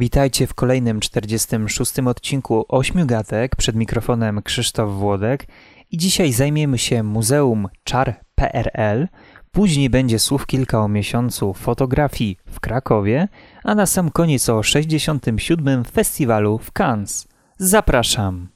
Witajcie w kolejnym 46 odcinku Ośmiu Gatek przed mikrofonem Krzysztof Włodek i dzisiaj zajmiemy się Muzeum Czar PRL, później będzie słów kilka o miesiącu fotografii w Krakowie, a na sam koniec o 67. festiwalu w Cannes. Zapraszam!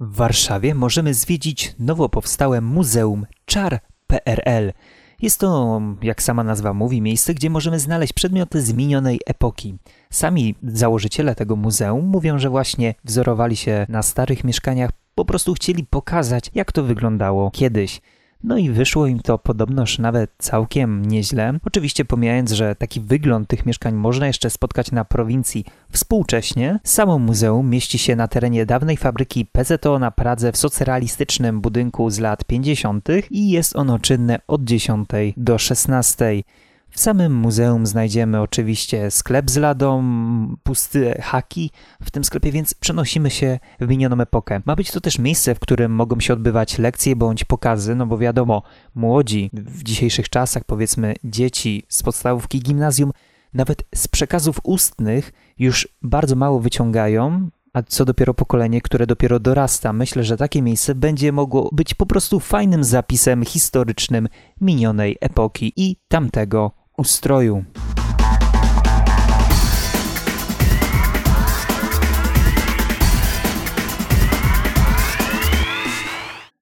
W Warszawie możemy zwiedzić nowo powstałe Muzeum Czar PRL. Jest to, jak sama nazwa mówi, miejsce, gdzie możemy znaleźć przedmioty z minionej epoki. Sami założyciele tego muzeum mówią, że właśnie wzorowali się na starych mieszkaniach, po prostu chcieli pokazać, jak to wyglądało kiedyś. No i wyszło im to podobnoż nawet całkiem nieźle. Oczywiście pomijając, że taki wygląd tych mieszkań można jeszcze spotkać na prowincji współcześnie, samo muzeum mieści się na terenie dawnej fabryki PZO na Pradze w socrealistycznym budynku z lat 50. i jest ono czynne od 10 do 16. W samym muzeum znajdziemy oczywiście sklep z ladą, pusty haki w tym sklepie, więc przenosimy się w minioną epokę. Ma być to też miejsce, w którym mogą się odbywać lekcje bądź pokazy, no bo wiadomo, młodzi w dzisiejszych czasach, powiedzmy dzieci z podstawówki gimnazjum, nawet z przekazów ustnych już bardzo mało wyciągają, a co dopiero pokolenie, które dopiero dorasta. Myślę, że takie miejsce będzie mogło być po prostu fajnym zapisem historycznym minionej epoki i tamtego ustroju.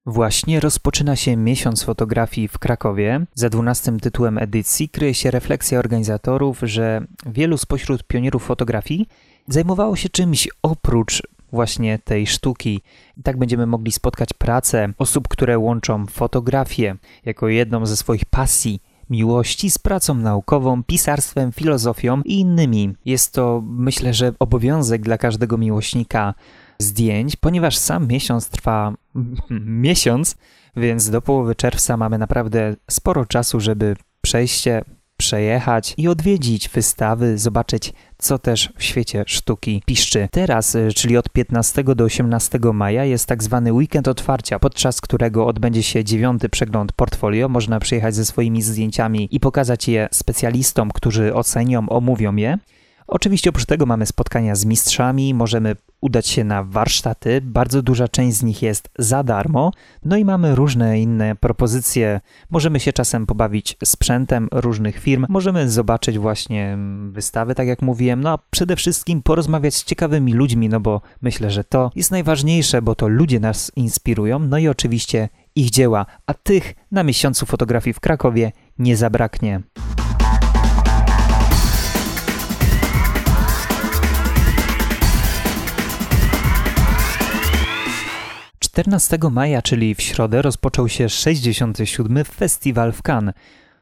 Właśnie rozpoczyna się miesiąc fotografii w Krakowie. Za dwunastym tytułem edycji kryje się refleksja organizatorów, że wielu spośród pionierów fotografii zajmowało się czymś oprócz właśnie tej sztuki. I tak będziemy mogli spotkać pracę osób, które łączą fotografię jako jedną ze swoich pasji miłości z pracą naukową, pisarstwem, filozofią i innymi. Jest to, myślę, że obowiązek dla każdego miłośnika zdjęć, ponieważ sam miesiąc trwa miesiąc, więc do połowy czerwca mamy naprawdę sporo czasu, żeby przejście przejechać i odwiedzić wystawy, zobaczyć, co też w świecie sztuki piszczy. Teraz, y, czyli od 15 do 18 maja, jest tak zwany weekend otwarcia, podczas którego odbędzie się dziewiąty przegląd portfolio. Można przyjechać ze swoimi zdjęciami i pokazać je specjalistom, którzy ocenią, omówią je. Oczywiście oprócz tego mamy spotkania z mistrzami, możemy udać się na warsztaty, bardzo duża część z nich jest za darmo, no i mamy różne inne propozycje. Możemy się czasem pobawić sprzętem różnych firm, możemy zobaczyć właśnie wystawy, tak jak mówiłem, no a przede wszystkim porozmawiać z ciekawymi ludźmi, no bo myślę, że to jest najważniejsze, bo to ludzie nas inspirują, no i oczywiście ich dzieła, a tych na miesiącu fotografii w Krakowie nie zabraknie. 14 maja, czyli w środę, rozpoczął się 67. Festiwal w Cannes.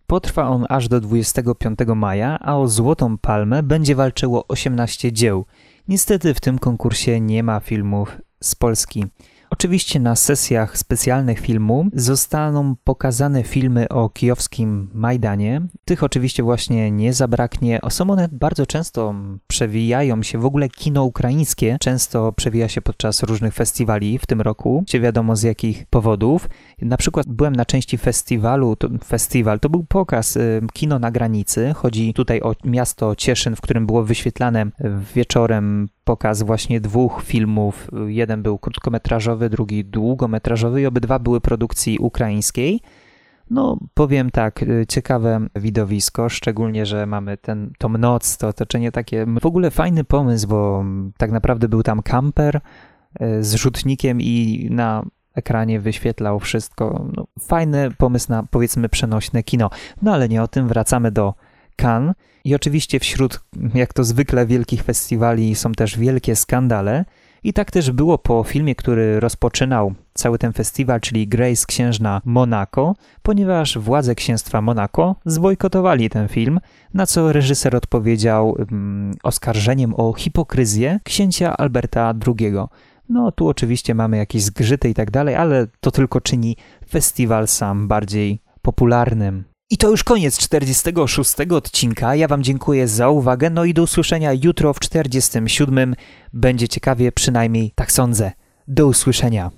Potrwa on aż do 25 maja, a o Złotą Palmę będzie walczyło 18 dzieł. Niestety w tym konkursie nie ma filmów z Polski. Oczywiście na sesjach specjalnych filmu zostaną pokazane filmy o kijowskim Majdanie. Tych oczywiście właśnie nie zabraknie. Są one bardzo często przewijają się, w ogóle kino ukraińskie często przewija się podczas różnych festiwali w tym roku, nie wiadomo z jakich powodów. Na przykład byłem na części festiwalu, to, festiwal to był pokaz y, kino na granicy. Chodzi tutaj o miasto Cieszyn, w którym było wyświetlane wieczorem pokaz właśnie dwóch filmów. Jeden był krótkometrażowy, drugi długometrażowy i obydwa były produkcji ukraińskiej. No, powiem tak, y, ciekawe widowisko, szczególnie, że mamy ten, tą noc, to otoczenie takie, w ogóle fajny pomysł, bo tak naprawdę był tam kamper y, z rzutnikiem i na ekranie wyświetlał wszystko. No, fajny pomysł na, powiedzmy, przenośne kino. No, ale nie o tym, wracamy do Cannes. I oczywiście wśród, jak to zwykle, wielkich festiwali są też wielkie skandale. I tak też było po filmie, który rozpoczynał cały ten festiwal, czyli Grace Księżna Monaco, ponieważ władze księstwa Monaco zbojkotowali ten film, na co reżyser odpowiedział um, oskarżeniem o hipokryzję księcia Alberta II. No tu oczywiście mamy jakieś zgrzyty i tak dalej, ale to tylko czyni festiwal sam bardziej popularnym. I to już koniec 46 odcinka. Ja Wam dziękuję za uwagę, no i do usłyszenia jutro w 47. Będzie ciekawie, przynajmniej tak sądzę. Do usłyszenia.